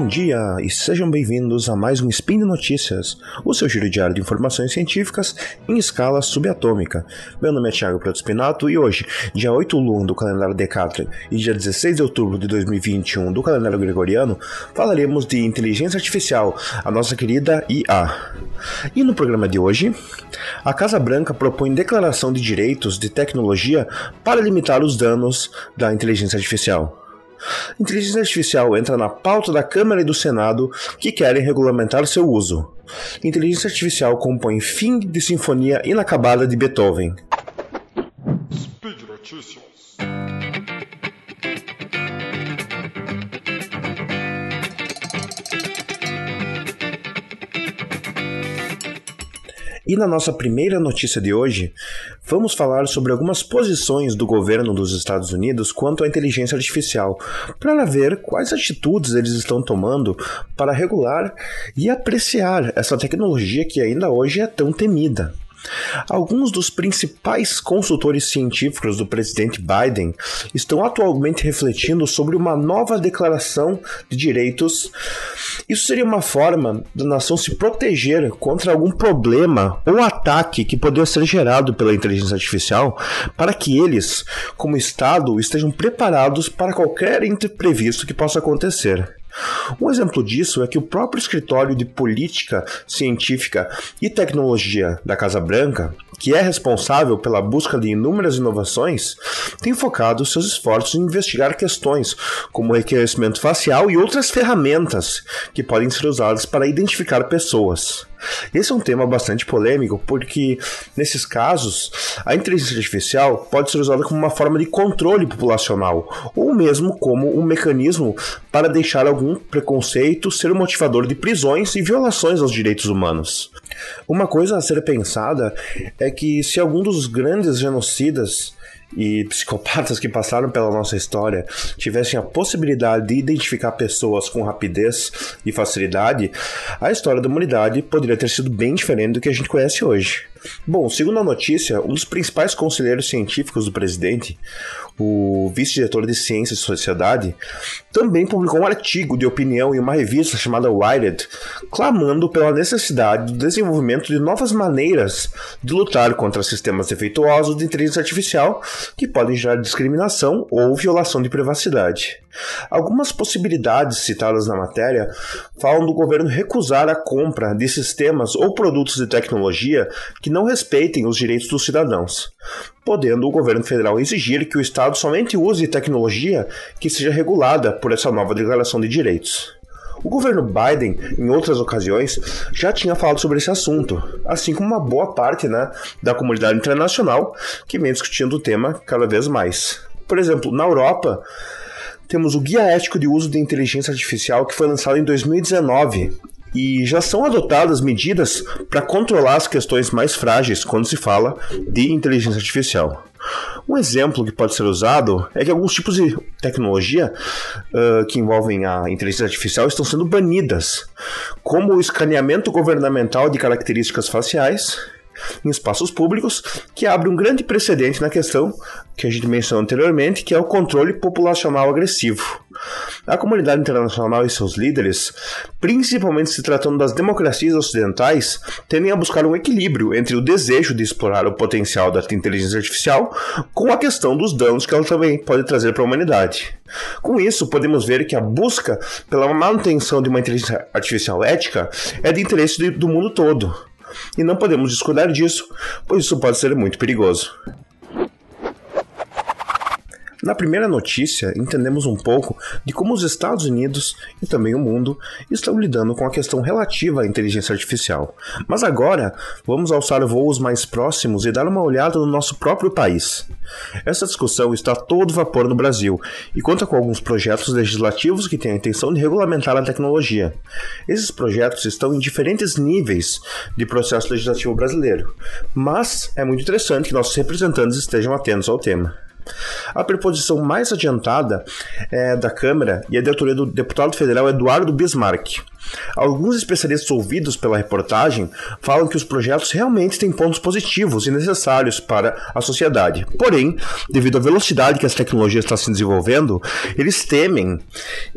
Bom dia e sejam bem-vindos a mais um Spin de Notícias, o seu giro diário de informações científicas em escala subatômica. Meu nome é Thiago Preto Spinato e hoje, dia 8 Lun do calendário Decathlon e dia 16 de outubro de 2021 do calendário gregoriano, falaremos de inteligência artificial, a nossa querida IA. E no programa de hoje, a Casa Branca propõe declaração de direitos de tecnologia para limitar os danos da inteligência artificial. Inteligência artificial entra na pauta da Câmara e do Senado que querem regulamentar seu uso. Inteligência artificial compõe fim de sinfonia inacabada de Beethoven. Speed Notícias. E na nossa primeira notícia de hoje, vamos falar sobre algumas posições do governo dos Estados Unidos quanto à inteligência artificial, para ver quais atitudes eles estão tomando para regular e apreciar essa tecnologia que ainda hoje é tão temida. Alguns dos principais consultores científicos do presidente Biden estão atualmente refletindo sobre uma nova declaração de direitos. Isso seria uma forma da nação se proteger contra algum problema ou ataque que poderia ser gerado pela inteligência artificial, para que eles, como Estado, estejam preparados para qualquer imprevisto que possa acontecer. Um exemplo disso é que o próprio escritório de política científica e tecnologia da Casa Branca, que é responsável pela busca de inúmeras inovações, tem focado seus esforços em investigar questões como reconhecimento facial e outras ferramentas que podem ser usadas para identificar pessoas. Esse é um tema bastante polêmico porque, nesses casos, a inteligência artificial pode ser usada como uma forma de controle populacional ou mesmo como um mecanismo para deixar algum preconceito ser o motivador de prisões e violações aos direitos humanos. Uma coisa a ser pensada é que se algum dos grandes genocidas e psicopatas que passaram pela nossa história tivessem a possibilidade de identificar pessoas com rapidez e facilidade, a história da humanidade poderia ter sido bem diferente do que a gente conhece hoje. Bom, segundo a notícia, um dos principais conselheiros científicos do presidente, o vice-diretor de Ciência e Sociedade, também publicou um artigo de opinião em uma revista chamada Wired, clamando pela necessidade do desenvolvimento de novas maneiras de lutar contra sistemas defeituosos de inteligência artificial que podem gerar discriminação ou violação de privacidade. Algumas possibilidades citadas na matéria falam do governo recusar a compra de sistemas ou produtos de tecnologia que não respeitem os direitos dos cidadãos, podendo o governo federal exigir que o Estado somente use tecnologia que seja regulada por essa nova declaração de direitos. O governo Biden, em outras ocasiões, já tinha falado sobre esse assunto, assim como uma boa parte né, da comunidade internacional que vem discutindo o tema cada vez mais. Por exemplo, na Europa, temos o Guia Ético de Uso de Inteligência Artificial que foi lançado em 2019 e já são adotadas medidas para controlar as questões mais frágeis quando se fala de inteligência artificial. Um exemplo que pode ser usado é que alguns tipos de tecnologia uh, que envolvem a inteligência artificial estão sendo banidas, como o escaneamento governamental de características faciais em espaços públicos, que abre um grande precedente na questão que a gente mencionou anteriormente, que é o controle populacional agressivo. A comunidade internacional e seus líderes, principalmente se tratando das democracias ocidentais, tendem a buscar um equilíbrio entre o desejo de explorar o potencial da inteligência artificial com a questão dos danos que ela também pode trazer para a humanidade. Com isso, podemos ver que a busca pela manutenção de uma inteligência artificial ética é de interesse do mundo todo. E não podemos discordar disso, pois isso pode ser muito perigoso. Na primeira notícia, entendemos um pouco de como os Estados Unidos e também o mundo estão lidando com a questão relativa à inteligência artificial. Mas agora, vamos alçar voos mais próximos e dar uma olhada no nosso próprio país. Essa discussão está a todo vapor no Brasil e conta com alguns projetos legislativos que têm a intenção de regulamentar a tecnologia. Esses projetos estão em diferentes níveis de processo legislativo brasileiro, mas é muito interessante que nossos representantes estejam atentos ao tema. A preposição mais adiantada é da Câmara e é de autoria do deputado federal Eduardo Bismarck. Alguns especialistas ouvidos pela reportagem falam que os projetos realmente têm pontos positivos e necessários para a sociedade. Porém, devido à velocidade que as tecnologias estão se desenvolvendo, eles temem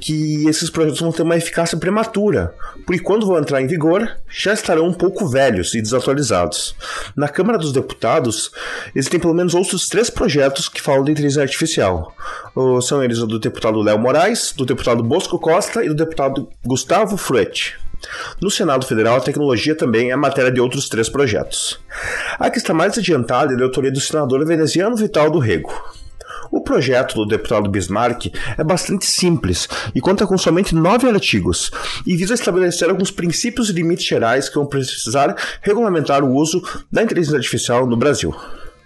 que esses projetos vão ter uma eficácia prematura, porque quando vão entrar em vigor, já estarão um pouco velhos e desatualizados. Na Câmara dos Deputados, existem pelo menos outros três projetos que falam de inteligência artificial. São eles o do deputado Léo Moraes, do deputado Bosco Costa e do deputado Gustavo Fruet. No Senado Federal, a tecnologia também é matéria de outros três projetos. A que está mais adiantada é a autoria do senador veneziano Vital do Rego. O projeto do deputado Bismarck é bastante simples e conta com somente nove artigos e visa estabelecer alguns princípios e limites gerais que vão precisar regulamentar o uso da inteligência artificial no Brasil.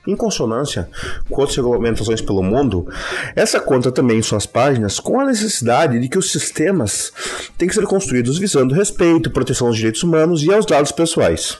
Em consonância com outras regulamentações pelo mundo, essa conta também em suas páginas com a necessidade de que os sistemas têm que ser construídos visando respeito, proteção aos direitos humanos e aos dados pessoais.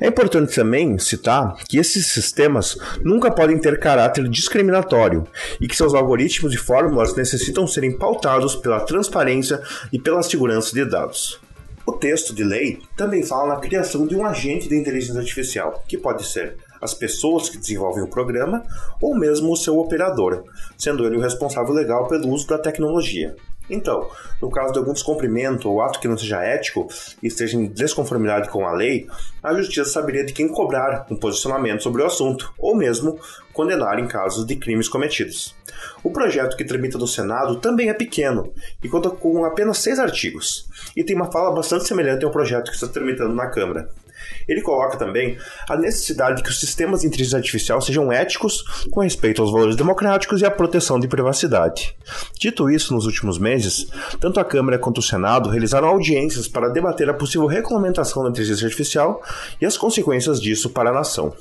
É importante também citar que esses sistemas nunca podem ter caráter discriminatório e que seus algoritmos e fórmulas necessitam serem pautados pela transparência e pela segurança de dados. O texto de lei também fala na criação de um agente de inteligência artificial, que pode ser as pessoas que desenvolvem o programa ou mesmo o seu operador, sendo ele o responsável legal pelo uso da tecnologia. Então, no caso de algum descumprimento ou ato que não seja ético e esteja em desconformidade com a lei, a justiça saberia de quem cobrar um posicionamento sobre o assunto, ou mesmo condenar em casos de crimes cometidos. O projeto que tramita no Senado também é pequeno e conta com apenas seis artigos, e tem uma fala bastante semelhante ao projeto que está tramitando na Câmara. Ele coloca também a necessidade de que os sistemas de inteligência artificial sejam éticos com respeito aos valores democráticos e à proteção de privacidade. Dito isso, nos últimos meses, tanto a Câmara quanto o Senado realizaram audiências para debater a possível regulamentação da inteligência artificial e as consequências disso para a nação.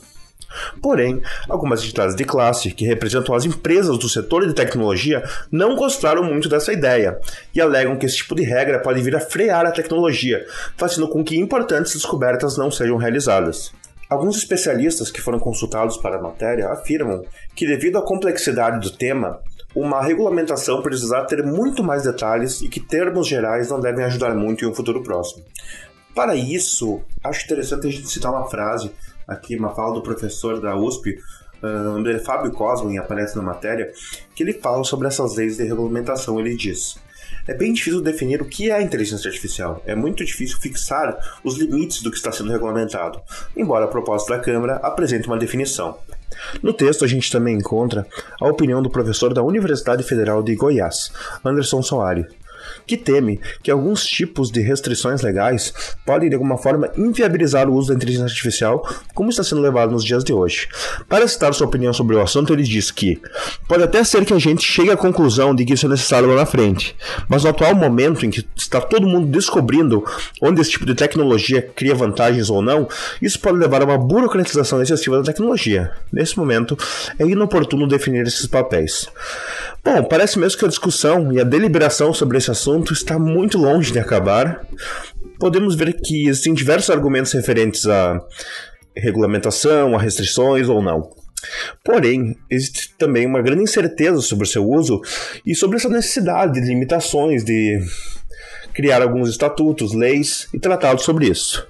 Porém, algumas entidades de classe, que representam as empresas do setor de tecnologia, não gostaram muito dessa ideia e alegam que esse tipo de regra pode vir a frear a tecnologia, fazendo com que importantes descobertas não sejam realizadas. Alguns especialistas que foram consultados para a matéria afirmam que, devido à complexidade do tema, uma regulamentação precisará ter muito mais detalhes e que termos gerais não devem ajudar muito em um futuro próximo. Para isso, acho interessante a gente citar uma frase aqui uma fala do professor da USP, uh, Fábio Cosman, aparece na matéria, que ele fala sobre essas leis de regulamentação. Ele diz: é bem difícil definir o que é inteligência artificial. É muito difícil fixar os limites do que está sendo regulamentado, embora a proposta da Câmara apresente uma definição. No texto, a gente também encontra a opinião do professor da Universidade Federal de Goiás, Anderson Soares, que teme que alguns tipos de restrições legais podem de alguma forma inviabilizar o uso da inteligência artificial, como está sendo levado nos dias de hoje. Para citar sua opinião sobre o assunto, ele diz que pode até ser que a gente chegue à conclusão de que isso é necessário lá na frente, mas no atual momento em que está todo mundo descobrindo onde esse tipo de tecnologia cria vantagens ou não, isso pode levar a uma burocratização excessiva da tecnologia. Nesse momento, é inoportuno definir esses papéis. Bom, parece mesmo que a discussão e a deliberação sobre esse assunto está muito longe de acabar. Podemos ver que existem diversos argumentos referentes à regulamentação, a restrições ou não. Porém, existe também uma grande incerteza sobre seu uso e sobre essa necessidade de limitações, de criar alguns estatutos, leis e tratados sobre isso.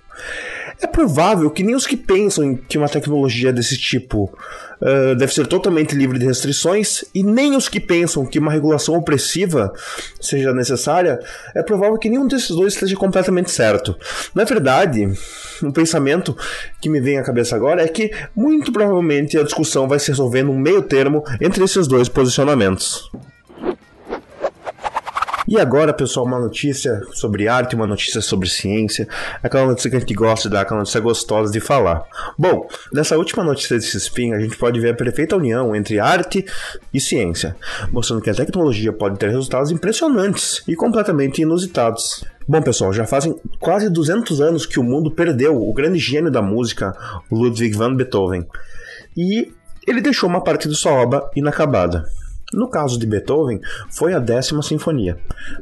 É provável que nem os que pensam que uma tecnologia desse tipo uh, deve ser totalmente livre de restrições, e nem os que pensam que uma regulação opressiva seja necessária, é provável que nenhum desses dois esteja completamente certo. Na verdade, um pensamento que me vem à cabeça agora é que muito provavelmente a discussão vai se resolver num meio termo entre esses dois posicionamentos. E agora, pessoal, uma notícia sobre arte, uma notícia sobre ciência, aquela notícia que a gente gosta dar, aquela notícia gostosa de falar. Bom, nessa última notícia desse spin, a gente pode ver a perfeita união entre arte e ciência, mostrando que a tecnologia pode ter resultados impressionantes e completamente inusitados. Bom, pessoal, já fazem quase 200 anos que o mundo perdeu o grande gênio da música, Ludwig van Beethoven. E ele deixou uma parte de sua obra inacabada. No caso de Beethoven, foi a décima sinfonia.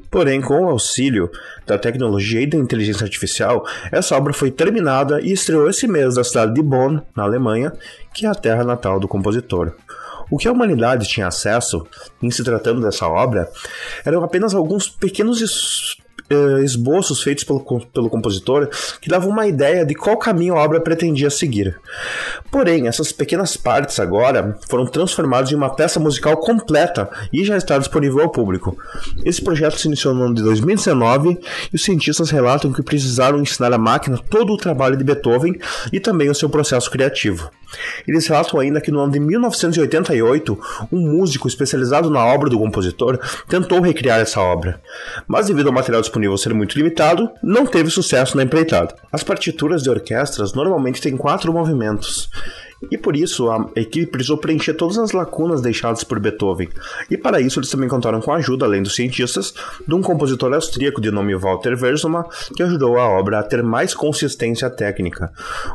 Porém, com o auxílio da tecnologia e da inteligência artificial, essa obra foi terminada e estreou esse mês na cidade de Bonn, na Alemanha, que é a terra natal do compositor. O que a humanidade tinha acesso, em se tratando dessa obra, eram apenas alguns pequenos uh, esboços feitos pelo, pelo compositor que davam uma ideia de qual caminho a obra pretendia seguir. Porém, essas pequenas partes agora foram transformadas em uma peça musical completa e já está disponível ao público. Esse projeto se iniciou no ano de 2019 e os cientistas relatam que precisaram ensinar à máquina todo o trabalho de Beethoven e também o seu processo criativo. Eles relatam ainda que no ano de 1988, um músico especializado na obra do compositor tentou recriar essa obra, mas devido ao material disponível ser muito limitado, não teve sucesso na empreitada. As partituras de orquestras normalmente têm quatro movimentos, e por isso a equipe precisou preencher todas as lacunas deixadas por Beethoven. E para isso eles também contaram com a ajuda, além dos cientistas, de um compositor austríaco de nome Walter Versuma, que ajudou a obra a ter mais consistência técnica.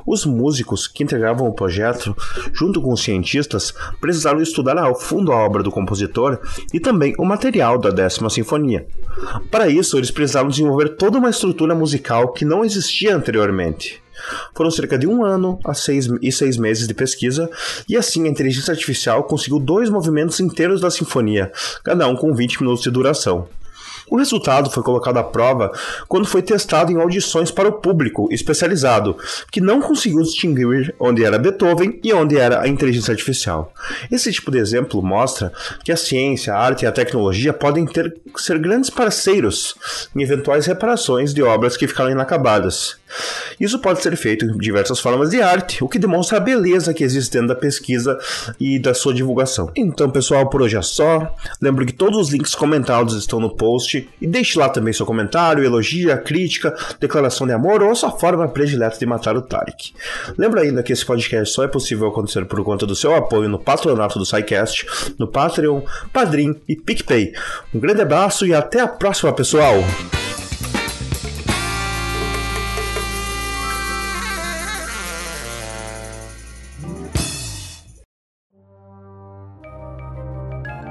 Os músicos que integravam o projeto, junto com os cientistas, precisaram estudar ao fundo a obra do compositor e também o material da décima sinfonia. Para isso, eles precisaram desenvolver toda uma estrutura musical que não existia anteriormente. Foram cerca de um ano a seis, e seis meses de pesquisa, e assim a inteligência artificial conseguiu dois movimentos inteiros da sinfonia, cada um com 20 minutos de duração. O resultado foi colocado à prova quando foi testado em audições para o público especializado, que não conseguiu distinguir onde era Beethoven e onde era a inteligência artificial. Esse tipo de exemplo mostra que a ciência, a arte e a tecnologia podem ter, ser grandes parceiros em eventuais reparações de obras que ficaram inacabadas. Isso pode ser feito em diversas formas de arte, o que demonstra a beleza que existe dentro da pesquisa e da sua divulgação. Então, pessoal, por hoje é só. Lembro que todos os links comentados estão no post e deixe lá também seu comentário, elogio, crítica, declaração de amor ou sua forma predileta de matar o Tarek. Lembra ainda que esse podcast só é possível acontecer por conta do seu apoio no patronato do SciCast, no Patreon, Padrim e PicPay. Um grande abraço e até a próxima, pessoal!